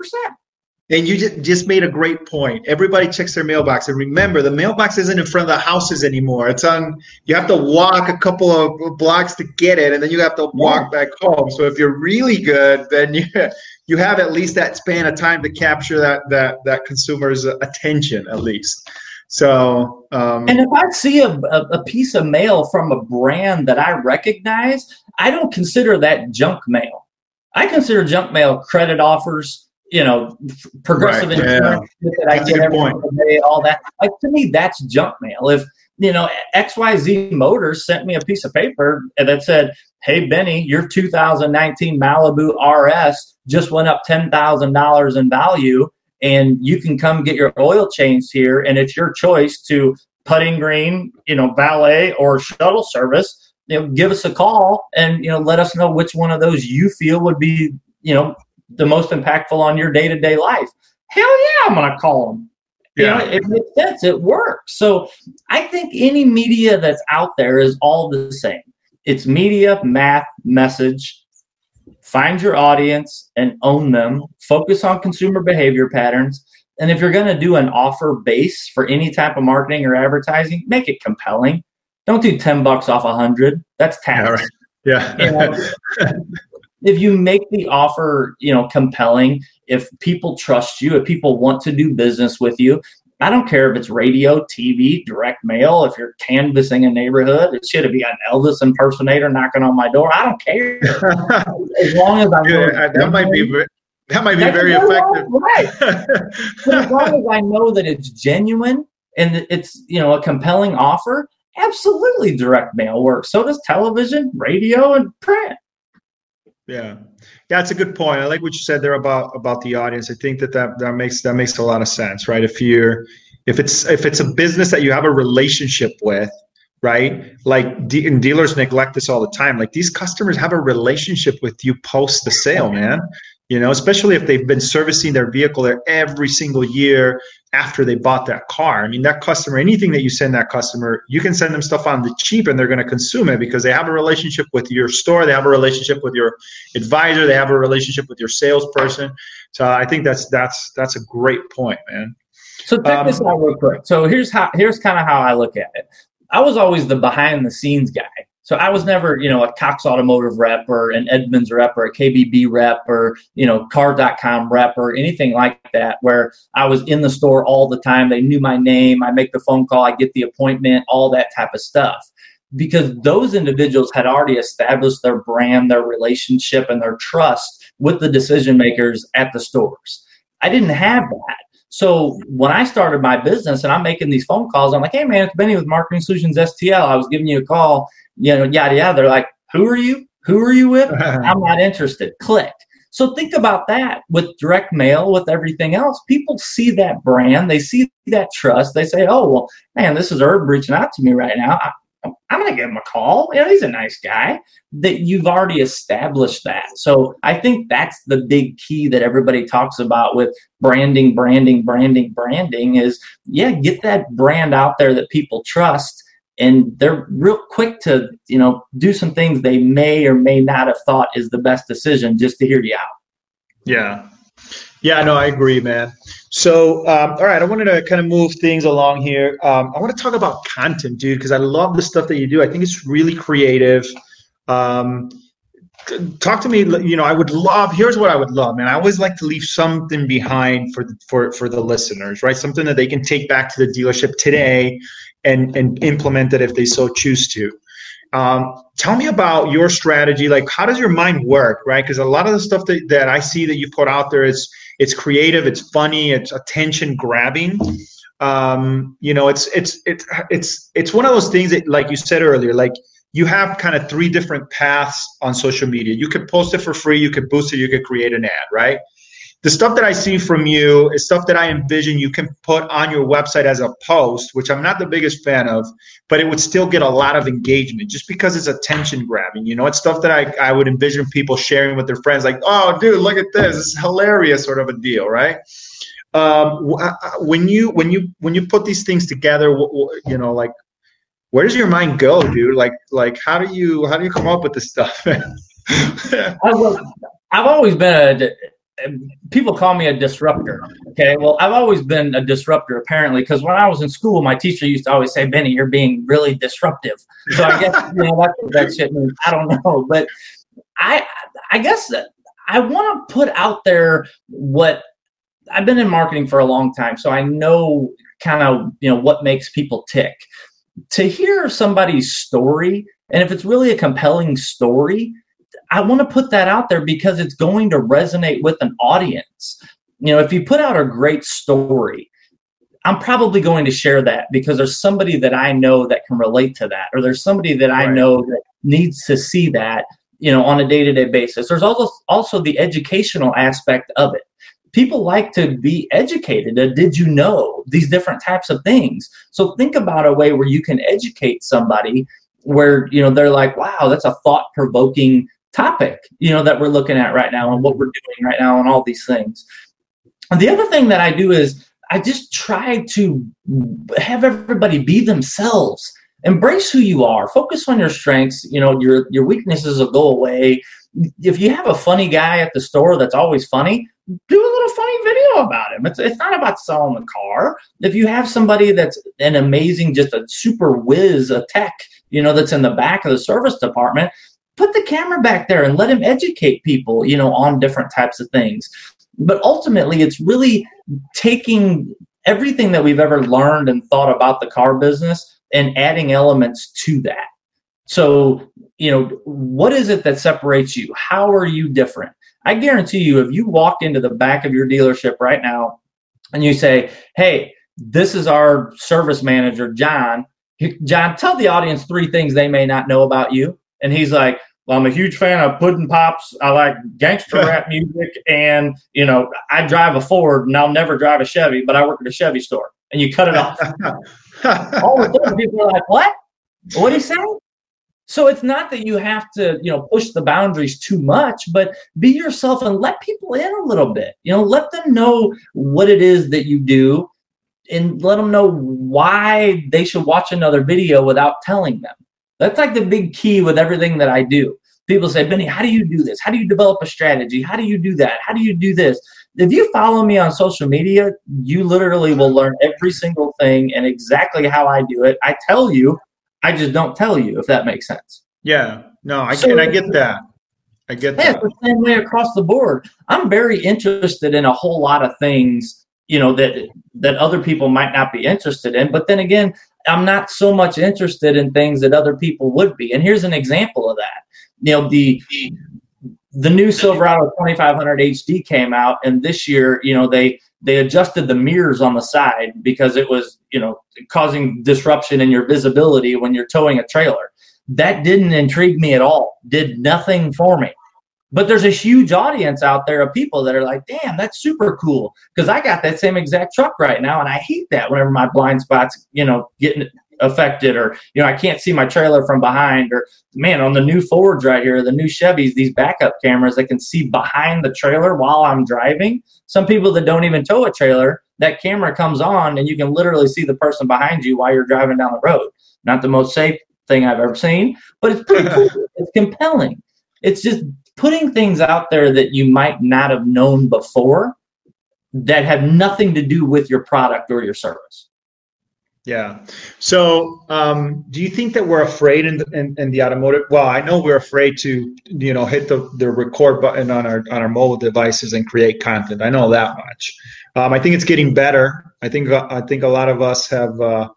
and you just made a great point. Everybody checks their mailbox. And remember, the mailbox isn't in front of the houses anymore. It's on, you have to walk a couple of blocks to get it, and then you have to walk back home. So if you're really good, then you, [laughs] you have at least that span of time to capture that, that, that consumer's attention, at least. So, um, and if I see a, a, a piece of mail from a brand that I recognize, I don't consider that junk mail. I consider junk mail credit offers, you know, progressive right. insurance yeah. that I get every day, all that. Like to me, that's junk mail. If you know XYZ Motors sent me a piece of paper that said, "Hey Benny, your 2019 Malibu RS just went up ten thousand dollars in value, and you can come get your oil changed here, and it's your choice to putting green, you know, valet or shuttle service." You know, give us a call and you know let us know which one of those you feel would be you know the most impactful on your day to day life. Hell yeah, I'm going to call them. Yeah. You know, it makes sense. It works. So I think any media that's out there is all the same. It's media, math, message. Find your audience and own them. Focus on consumer behavior patterns. And if you're going to do an offer base for any type of marketing or advertising, make it compelling. Don't do 10 bucks off a hundred. That's tax. Yeah. Right. yeah. You know, [laughs] if you make the offer, you know, compelling, if people trust you, if people want to do business with you, I don't care if it's radio, TV, direct mail, if you're canvassing a neighborhood, it should be an Elvis impersonator knocking on my door. I don't care. [laughs] as long as I'm yeah, that might be that might be very effective. Right. [laughs] as long as I know that it's genuine and it's you know a compelling offer, absolutely direct mail works. So does television, radio, and print. Yeah, yeah, it's a good point. I like what you said there about about the audience. I think that that, that makes that makes a lot of sense, right? If you're if it's if it's a business that you have a relationship with, right? Like de- and dealers neglect this all the time. Like these customers have a relationship with you post the sale, man you know especially if they've been servicing their vehicle there every single year after they bought that car i mean that customer anything that you send that customer you can send them stuff on the cheap and they're going to consume it because they have a relationship with your store they have a relationship with your advisor they have a relationship with your salesperson so i think that's that's that's a great point man So check um, this out real quick. So here's how here's kind of how I look at it. I was always the behind the scenes guy. So I was never, you know, a Cox Automotive rep or an Edmunds rep or a KBB rep or, you know, car.com rep or anything like that where I was in the store all the time. They knew my name. I make the phone call. I get the appointment, all that type of stuff. Because those individuals had already established their brand, their relationship, and their trust with the decision makers at the stores. I didn't have that. So when I started my business and I'm making these phone calls, I'm like, hey man, it's Benny with Marketing Solutions STL. I was giving you a call, you know, yada yada. They're like, who are you? Who are you with? [laughs] I'm not interested. Click. So think about that with direct mail, with everything else. People see that brand, they see that trust. They say, "Oh, well, man, this is Herb reaching out to me right now. I, I'm going to give him a call. You know, he's a nice guy. That you've already established that. So I think that's the big key that everybody talks about with branding, branding, branding, branding is yeah, get that brand out there that people trust. And they're real quick to, you know, do some things they may or may not have thought is the best decision just to hear you out. Yeah. Yeah, no, I agree, man. So, um, all right, I wanted to kind of move things along here. Um, I want to talk about content, dude, because I love the stuff that you do. I think it's really creative. Um, talk to me. You know, I would love. Here's what I would love, man. I always like to leave something behind for for for the listeners, right? Something that they can take back to the dealership today and and implement it if they so choose to. Um, tell me about your strategy. Like, how does your mind work, right? Because a lot of the stuff that, that I see that you put out there is it's creative, it's funny, it's attention grabbing. Um, you know, it's it's it's it's it's one of those things that, like you said earlier, like you have kind of three different paths on social media. You could post it for free, you could boost it, you could create an ad, right? The stuff that I see from you is stuff that I envision you can put on your website as a post, which I'm not the biggest fan of, but it would still get a lot of engagement just because it's attention grabbing. You know, it's stuff that I, I would envision people sharing with their friends, like, oh, dude, look at this. It's hilarious, sort of a deal, right? Um, uh, uh, when you when you when you put these things together, you know, like, where does your mind go, dude? Like, like how do you how do you come up with this stuff? [laughs] I've always been a people call me a disruptor. Okay, well, I've always been a disruptor apparently because when I was in school, my teacher used to always say, "Benny, you're being really disruptive." So I guess you know that shit means. I don't know, but I I guess I want to put out there what I've been in marketing for a long time, so I know kind of you know what makes people tick. To hear somebody's story, and if it's really a compelling story, I want to put that out there because it's going to resonate with an audience. You know, if you put out a great story, I'm probably going to share that because there's somebody that I know that can relate to that, or there's somebody that I know that needs to see that, you know, on a day to day basis. There's also also the educational aspect of it. People like to be educated. Uh, did you know these different types of things? So think about a way where you can educate somebody where you know they're like, wow, that's a thought provoking topic, you know, that we're looking at right now and what we're doing right now and all these things. And the other thing that I do is I just try to have everybody be themselves. Embrace who you are. Focus on your strengths. You know, your your weaknesses will go away. If you have a funny guy at the store that's always funny, do a little funny video about him. It's, it's not about selling the car. If you have somebody that's an amazing, just a super whiz, a tech, you know, that's in the back of the service department, put the camera back there and let him educate people, you know, on different types of things. But ultimately, it's really taking everything that we've ever learned and thought about the car business and adding elements to that. So, you know, what is it that separates you? How are you different? I guarantee you, if you walked into the back of your dealership right now and you say, Hey, this is our service manager, John. John, tell the audience three things they may not know about you. And he's like, I'm a huge fan of Puddin' Pops. I like gangster [laughs] rap music, and you know, I drive a Ford, and I'll never drive a Chevy, but I work at a Chevy store. And you cut it off. [laughs] All the time, people are like, "What? What are you saying?" So it's not that you have to, you know, push the boundaries too much, but be yourself and let people in a little bit. You know, let them know what it is that you do, and let them know why they should watch another video without telling them. That's like the big key with everything that I do. people say, Benny, how do you do this? How do you develop a strategy? How do you do that? How do you do this? If you follow me on social media, you literally will learn every single thing and exactly how I do it. I tell you, I just don't tell you, if that makes sense. Yeah, no, I, so, I get that. I get yeah, that. the same way across the board. I'm very interested in a whole lot of things, you know, that that other people might not be interested in. But then again, I'm not so much interested in things that other people would be. And here's an example of that. You know, the the new Silverado 2500 HD came out, and this year, you know, they they adjusted the mirrors on the side because it was, you know, causing disruption in your visibility when you're towing a trailer. That didn't intrigue me at all. Did nothing for me. But there's a huge audience out there of people that are like, damn, that's super cool. Because I got that same exact truck right now, and I hate that whenever my blind spots, you know, getting affected, or you know, I can't see my trailer from behind, or man, on the new Fords right here, the new Chevys, these backup cameras that can see behind the trailer while I'm driving. Some people that don't even tow a trailer, that camera comes on and you can literally see the person behind you while you're driving down the road. Not the most safe thing I've ever seen, but it's pretty [laughs] cool. It's compelling. It's just putting things out there that you might not have known before that have nothing to do with your product or your service. Yeah. So, um, do you think that we're afraid in the, in, in, the automotive? Well, I know we're afraid to, you know, hit the, the record button on our on our mobile devices and create content. I know that much. Um, I think it's getting better. I think I think a lot of us have uh,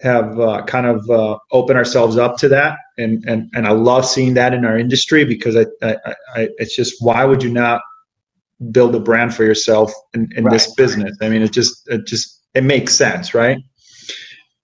have uh, kind of uh, opened ourselves up to that, and and and I love seeing that in our industry because I, I, I it's just why would you not build a brand for yourself in, in right. this business? I mean, it just it just it makes sense, right?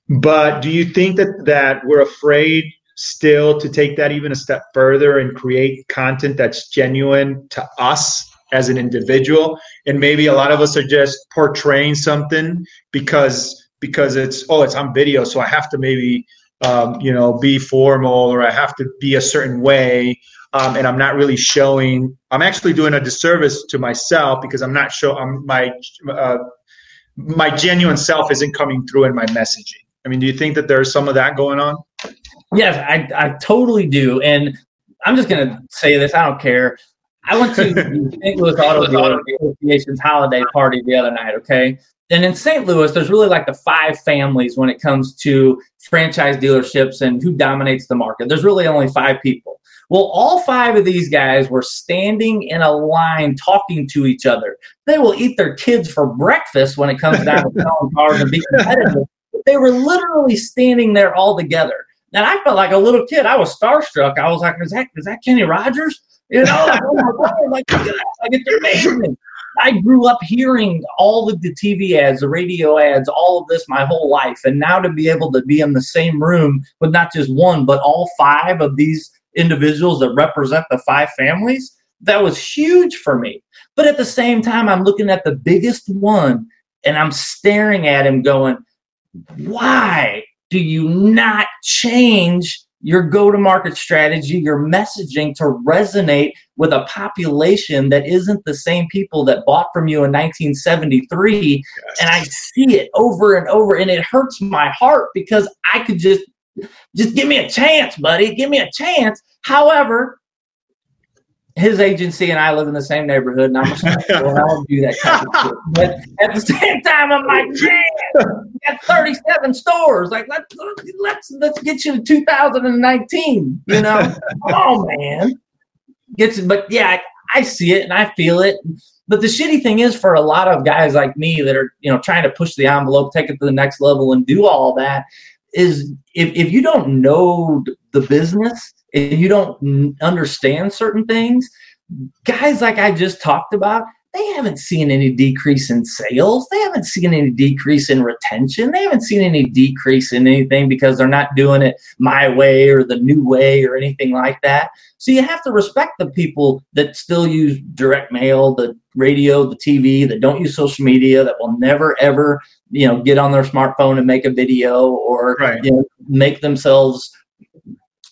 But do you think that that we're afraid still to take that even a step further and create content that's genuine to us as an individual? And maybe a lot of us are just portraying something because because it's oh it's on video so i have to maybe um, you know be formal or i have to be a certain way um, and i'm not really showing i'm actually doing a disservice to myself because i'm not showing my uh, my genuine self isn't coming through in my messaging i mean do you think that there's some of that going on yes i, I totally do and i'm just going to say this i don't care I went to the [laughs] St. Louis Auto Dealer Association's holiday party the other night. Okay, and in St. Louis, there's really like the five families when it comes to franchise dealerships and who dominates the market. There's really only five people. Well, all five of these guys were standing in a line talking to each other. They will eat their kids for breakfast when it comes down to selling [laughs] cars and being competitive. They were literally standing there all together. And I felt like a little kid. I was starstruck. I was like, is that, is that Kenny Rogers? You know, like, oh my God, like, [laughs] like it's amazing. I grew up hearing all of the TV ads, the radio ads, all of this my whole life. And now to be able to be in the same room with not just one, but all five of these individuals that represent the five families, that was huge for me. But at the same time, I'm looking at the biggest one and I'm staring at him going, why do you not change your go to market strategy, your messaging to resonate with a population that isn't the same people that bought from you in 1973. Yes. And I see it over and over, and it hurts my heart because I could just just give me a chance, buddy. Give me a chance. However, his agency and I live in the same neighborhood, and I'm responsible, [laughs] and I don't do that kind of shit. But at the same time, I'm like, man, [laughs] got 37 stores. Like, let's let's let's get you to 2019. You know, [laughs] oh man, gets. But yeah, I, I see it and I feel it. But the shitty thing is, for a lot of guys like me that are you know trying to push the envelope, take it to the next level, and do all that, is if if you don't know the business and you don't understand certain things, guys like I just talked about, they haven't seen any decrease in sales. They haven't seen any decrease in retention. They haven't seen any decrease in anything because they're not doing it my way or the new way or anything like that. So you have to respect the people that still use direct mail, the radio, the TV, that don't use social media, that will never ever, you know, get on their smartphone and make a video or right. you know, make themselves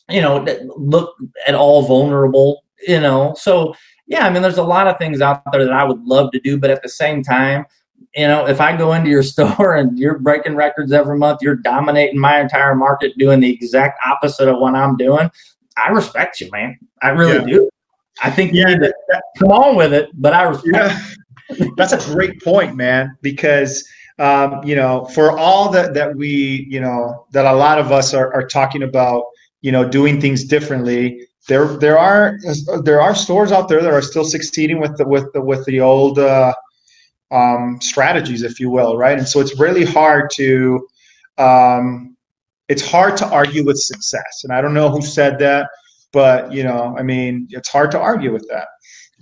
you know, look at all vulnerable, you know. So, yeah, I mean, there's a lot of things out there that I would love to do, but at the same time, you know, if I go into your [laughs] store and you're breaking records every month, you're dominating my entire market doing the exact opposite of what I'm doing, I respect you, man. I really Yeah. do. I think Yeah, you need that- that- come on with it, but I respect. Yeah, [laughs] [laughs] that's a great point, man. Because um, you know, for all that that we, you know, that a lot of us are, are talking about, you know, doing things differently. There, there are there are stores out there that are still succeeding with the with the with the old uh, um, strategies, if you will, right? And so it's really hard to um, it's hard to argue with success. And I don't know who said that, but you know, I mean, it's hard to argue with that.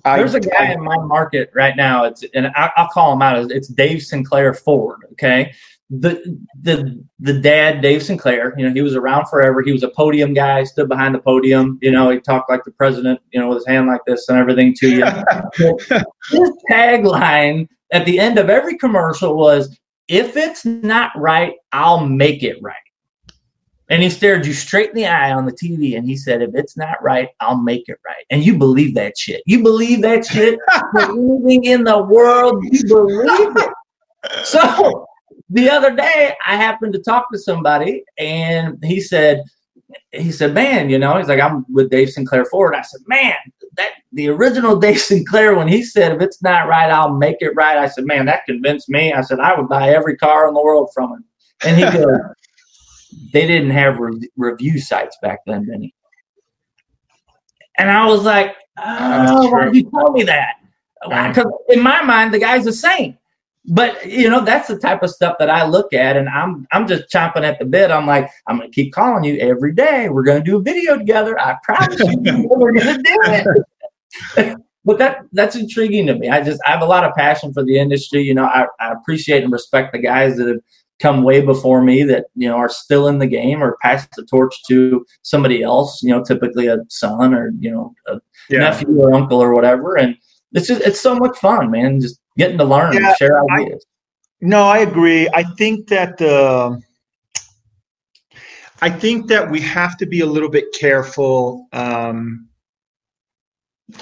I- There's a guy I- in my market right now. It's and I, I'll call him out. It's Dave Sinclair Ford. Okay, the the the dad Dave Sinclair. You know, he was around forever. He was a podium guy. Stood behind the podium. You know, he talked like the president. You know, with his hand like this and everything to you. [laughs] his tagline at the end of every commercial was, "If it's not right, I'll make it right." And he stared you straight in the eye on the TV and he said, If it's not right, I'll make it right. And you believe that shit. You believe that shit. [laughs] For anything in the world, you believe it. So the other day, I happened to talk to somebody and he said, he said, man, you know, he's like, I'm with Dave Sinclair Ford. I said, man, that the original [laughs] Dave Sinclair, when he said, if it's not right, I'll make it right. I said, man, that convinced me. I said, I would buy every car in the world from him. And he goes, they didn't have re- review sites back then, Benny. And I was like, oh, why did you tell me that? Because in my mind, the guy's the same. But you know, that's the type of stuff that I look at, and I'm I'm just chomping at the bit. I'm like, I'm gonna keep calling you every day. We're gonna do a video together. I promise you, [laughs] we're gonna do it. [laughs] but that that's intriguing to me. I just I have a lot of passion for the industry. You know, I, I appreciate and respect the guys that have come way before me that you know are still in the game or pass the torch to somebody else. You know, typically a son or you know a yeah. nephew or uncle or whatever. And it's just it's so much fun, man. Just getting to learn Yeah, and share ideas. No, I agree. I think that the I think that we have to be a little bit careful um,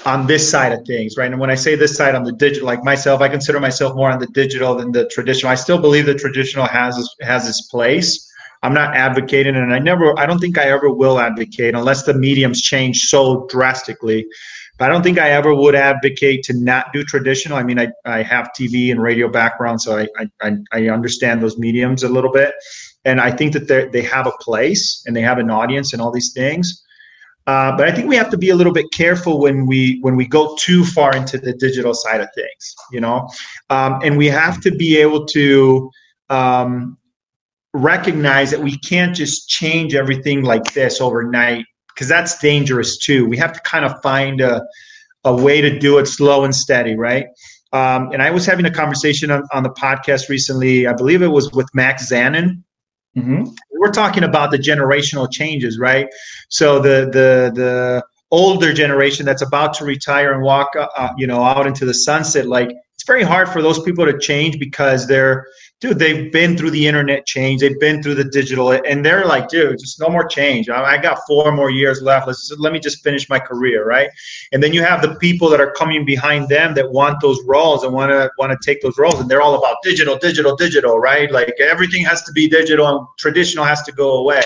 on this side of things, right? And when I say this side, on the digital, like myself, I consider myself more on the digital than the traditional. I still believe the traditional has has its place. I'm not advocating, and I never, I don't think I ever will advocate unless the mediums change so drastically. But I don't think I ever would advocate to not do traditional. I mean, I, I have TV and radio background, so I, I, I understand those mediums a little bit. And I think that they have a place and they have an audience and all these things. Uh, but I think we have to be a little bit careful when we when we go too far into the digital side of things, you know, um, and we have to be able to um, recognize that we can't just change everything like this overnight because that's dangerous too. We have to kind of find a a way to do it slow and steady, right? Um, and I was having a conversation on, on the podcast recently. I believe it was with Max Zanan, Mm-hmm. We're talking about the generational changes, right? So the the the older generation that's about to retire and walk, uh, you know, out into the sunset, like it's very hard for those people to change because they're, dude, they've been through the internet change, they've been through the digital, and they're like, dude, just no more change. I, got four more years left. Let's just, let me just finish my career, right? And then you have the people that are coming behind them that want those roles and want to want to take those roles, and they're all about digital, digital, digital, right? Like everything has to be digital, and traditional has to go away.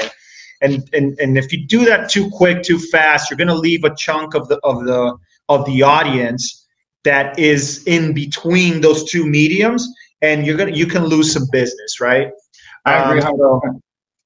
And and and if you do that too quick, too fast, you're going to leave a chunk of the of the of the audience that is in between those two mediums, and you're gonna you can lose some business, right? I agree. Um, so,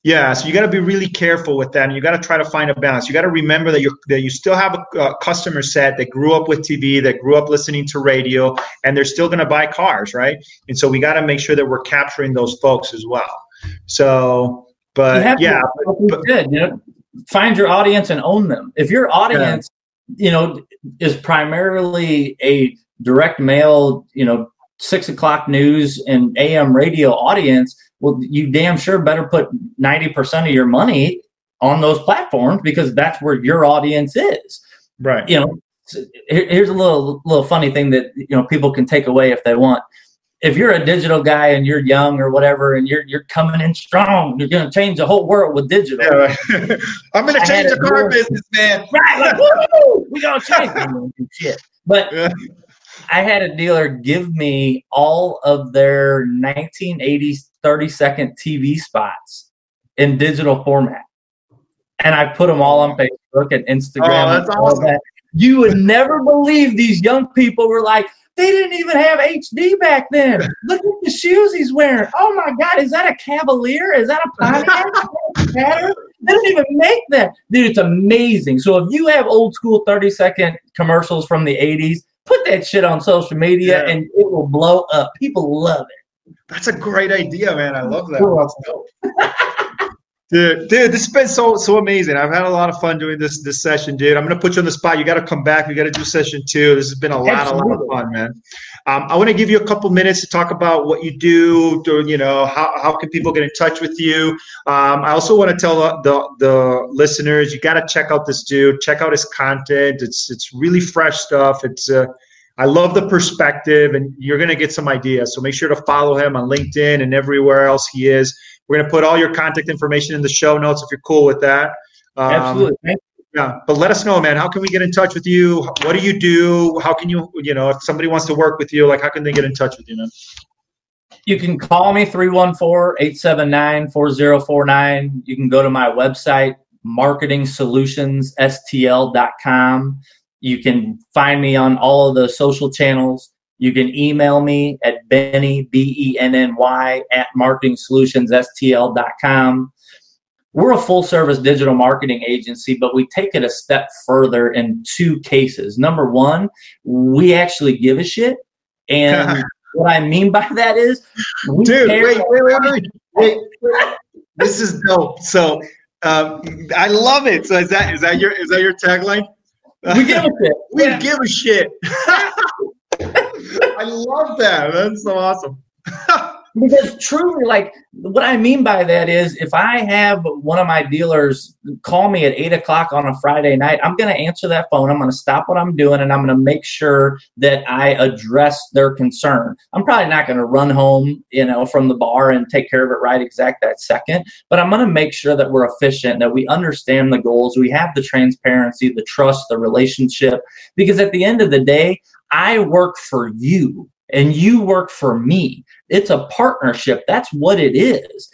yeah, so you got to be really careful with that, and you got to try to find a balance. You got to remember that you that you still have a, a customer set that grew up with TV, that grew up listening to radio, and they're still going to buy cars, right? And so we got to make sure that we're capturing those folks as well. So, but yeah, to, like but- said, you know, find your audience and own them. If your audience, you know, is primarily a direct mail, you know, six o'clock news and AM radio audience, well, you damn sure better put ninety percent of your money on those platforms because that's where your audience is. right. you know, here's a little little funny thing that you know people can take away if they want. If you're a digital guy and you're young or whatever, and you're you're coming in strong, you're going to change the whole world with digital. Yeah, right. [laughs] I'm going to change the car business, man. Right? Like, woo, we gonna change [laughs] shit. But Yeah. I had a dealer give me all of their 1980s 30 second TV spots in digital format. and I put them all on Facebook and Instagram. Oh, that's awesome. That. You would never believe these young people were like, they didn't even have HD back then. Look at the shoes he's wearing. Oh my God, is that a Cavalier? Is that a Pontiac? they didn't even make that. Dude, it's amazing. So if you have old school 30 second commercials from the 80s, put that shit on social media yeah. and it will blow up. People love it. That's a great idea, man. I love that. Dude, dude, this has been so so amazing. I've had a lot of fun doing this this session, dude. I'm gonna put you on the spot. You got to come back. We got to do session two. This has been a lot, Absolutely. a lot of fun, man. Um, I want to give you a couple minutes to talk about what you do. To, you know, how, how can people get in touch with you? Um, I also want to tell the, the, listeners you got to check out this dude. Check out his content. It's it's really fresh stuff. It's uh, I love the perspective, and you're gonna get some ideas. So make sure to follow him on LinkedIn and everywhere else he is. We're going to put all your contact information in the show notes if you're cool with that. Um, Absolutely. Yeah, but let us know, man. How can we get in touch with you? What do you do? How can you, you know, if somebody wants to work with you, like how can they get in touch with you, man? You can call me 314-879-4049. You can go to my website, marketingsolutionsstl.com. You can find me on all of the social channels. You can email me at Benny, B E N N Y, at marketingsolutionsstl.com. We're a full service digital marketing agency, but we take it a step further in two cases. Number one, we actually give a shit. And [laughs] what I mean by that is, dude, wait, wait, wait, wait, wait. [laughs] this is dope. So, um, I love it. So is that is that your is that your tagline? We give a shit. [laughs] we give a shit. I love that. That's so awesome. Because truly, like what I mean by that is, if I have one of my dealers call me at eight o'clock on a Friday night, I'm going to answer that phone. I'm going to stop what I'm doing, and I'm going to make sure that I address their concern. I'm probably not going to run home, you know, from the bar and take care of it right exact that second, but I'm going to make sure that we're efficient, that we understand the goals, we have the transparency, the trust, the relationship, because at the end of the day, I work for you and you work for me. It's a partnership. That's what it is.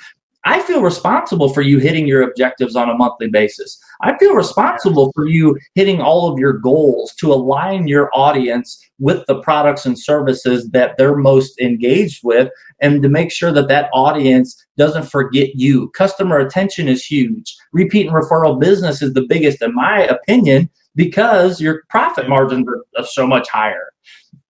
I feel responsible for you hitting your objectives on a monthly basis. I feel responsible for you hitting all of your goals to align your audience with the products and services that they're most engaged with and to make sure that that audience doesn't forget you. Customer attention is huge. Repeat and referral business is the biggest, in my opinion, because your profit margins are so much higher.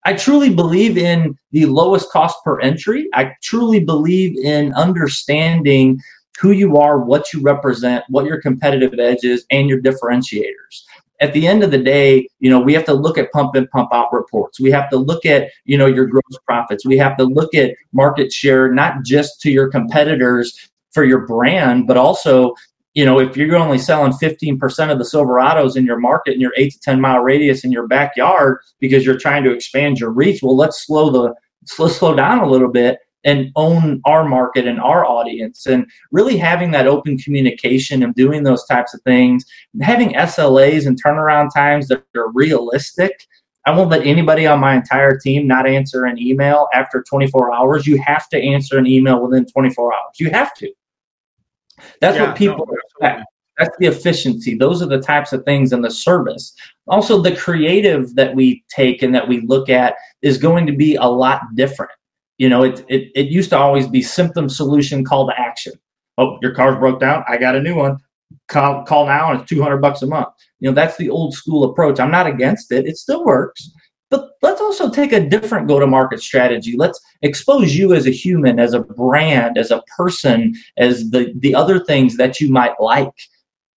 I truly believe in the lowest cost per entry. I truly believe in understanding who you are, what you represent, what your competitive edge is, and your differentiators. At the end of the day, you know, we have to look at pump in, pump out reports. We have to look at, you know, your gross profits. We have to look at market share, not just to your competitors for your brand, but also you know, if you're only selling 15% of the Silverados in your market in your eight to 10 mile radius in your backyard because you're trying to expand your reach, well, let's slow the let's slow down a little bit and own our market and our audience and really having that open communication and doing those types of things, having SLAs and turnaround times that are realistic. I won't let anybody on my entire team not answer an email after 24 hours. You have to answer an email within 24 hours. You have to. That's yeah, what people no, That's the efficiency. Those are the types of things in the service. Also, the creative that we take and that we look at is going to be a lot different. You know, it, it, it used to always be symptom solution call to action. Oh, your car's broke down. I got a new one. Call, call now and it's 200 bucks a month. You know, that's the old school approach. I'm not against it. It still works. But let's also take a different go to market strategy. Let's expose you as a human, as a brand, as a person, as the, the other things that you might like.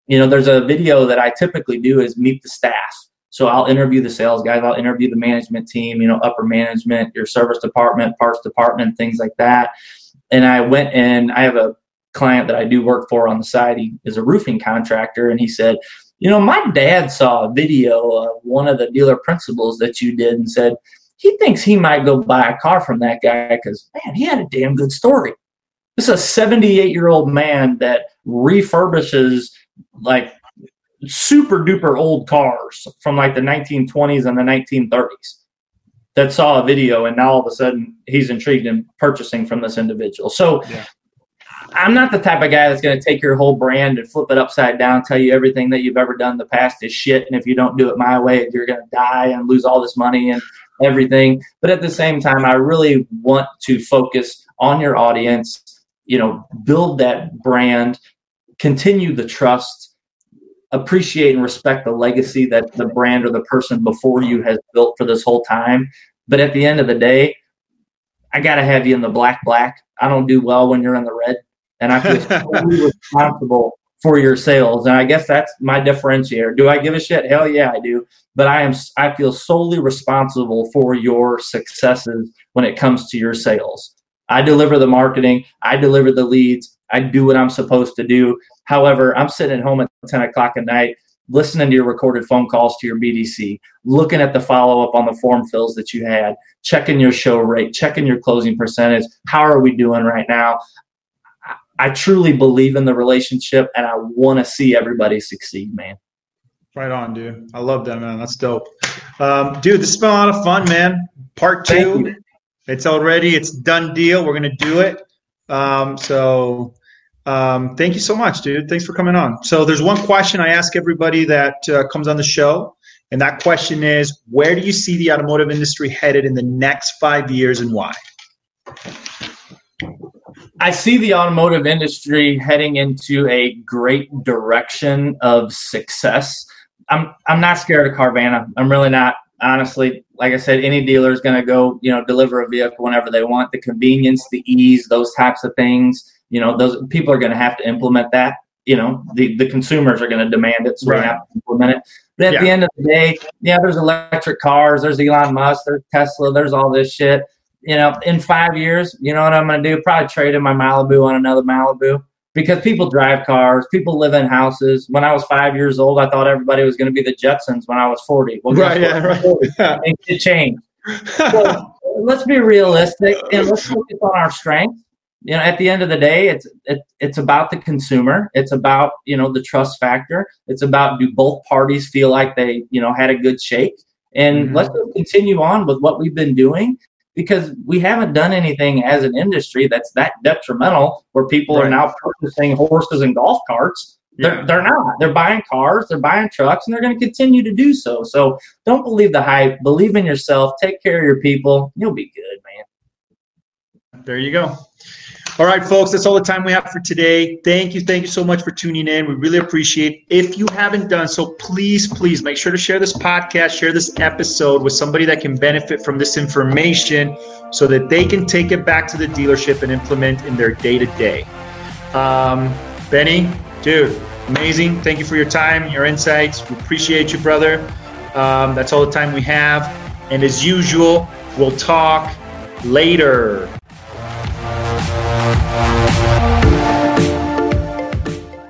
You know, there's a video that I typically do is meet the staff. So I'll interview the sales guys, I'll interview the management team, you know, upper management, your service department, parts department, things like that. And I went and I have a client that I do work for on the side. He is a roofing contractor, and he said, you know, my dad saw a video of one of the dealer principals that you did and said he thinks he might go buy a car from that guy because, man, he had a damn good story. This is a 78 year old man that refurbishes like super duper old cars from like the 1920s and the 1930s that saw a video and now all of a sudden he's intrigued in purchasing from this individual. So yeah. I'm not the type of guy that's going to take your whole brand and flip it upside down, tell you everything that you've ever done in the past is shit, and if you don't do it my way, you're going to die and lose all this money and everything. But at the same time, I really want to focus on your audience. You know, build that brand, continue the trust, appreciate and respect the legacy that the brand or the person before you has built for this whole time. But at the end of the day, I got to have you in the black, black. I don't do well when you're in the red. And I feel [laughs] totally responsible for your sales. And I guess that's my differentiator. Do I give a shit? Hell yeah, I do. But I am I feel solely responsible for your successes when it comes to your sales. I deliver the marketing, I deliver the leads, I do what I'm supposed to do. However, I'm sitting at home at 10 o'clock at night, listening to your recorded phone calls to your BDC, looking at the follow up on the form fills that you had, checking your show rate, checking your closing percentage. How are we doing right now? I truly believe in the relationship and I want to see everybody succeed, man. Right on, dude. I love that, man. That's dope. Um, dude, this has been a lot of fun, man. Part two. It's already, it's done deal. We're going to do it. Um, so um, thank you so much, dude. Thanks for coming on. So there's one question I ask everybody that uh, comes on the show. And that question is where do you see the automotive industry headed in the next five years and why? I see the automotive industry heading into a great direction of success. I'm I'm not scared of Carvana. I'm really not. Honestly, like I said, any dealer is going to go, you know, deliver a vehicle whenever they want. The convenience, the ease, those types of things. You know, those people are going to have to implement that. You know, the the consumers are going to demand it, so right. we have to implement it. But at yeah. the end of the day, yeah, there's electric cars, there's Elon Musk, there's Tesla, there's all this shit you know, in five years, you know what I'm going to do? Probably trade in my Malibu on another Malibu because people drive cars, people live in houses. When I was five years old, I thought everybody was going to be the Jetsons when I was 40. Well, right, yeah, right. [laughs] It changed. So [laughs] let's be realistic and let's focus on our strengths. You know, at the end of the day, it's it, it's about the consumer. It's about you know the trust factor. It's about do both parties feel like they you know had a good shake, and mm-hmm. let's continue on with what we've been doing because we haven't done anything as an industry that's that detrimental where people right. are now purchasing horses and golf carts. They're, they're not. They're buying cars, they're buying trucks, and they're going to continue to do so. So don't believe the hype. Believe in yourself. Take care of your people. You'll be good, man. There you go. All right, folks, that's all the time we have for today. Thank you. Thank you so much for tuning in. We really appreciate it. If you haven't done so, please, please make sure to share this podcast, share this episode with somebody that can benefit from this information so that they can take it back to the dealership and implement in their day to day. Benny, dude, amazing. Thank you for your time, your insights. We appreciate you, brother. Um, that's all the time we have. And as usual, we'll talk later.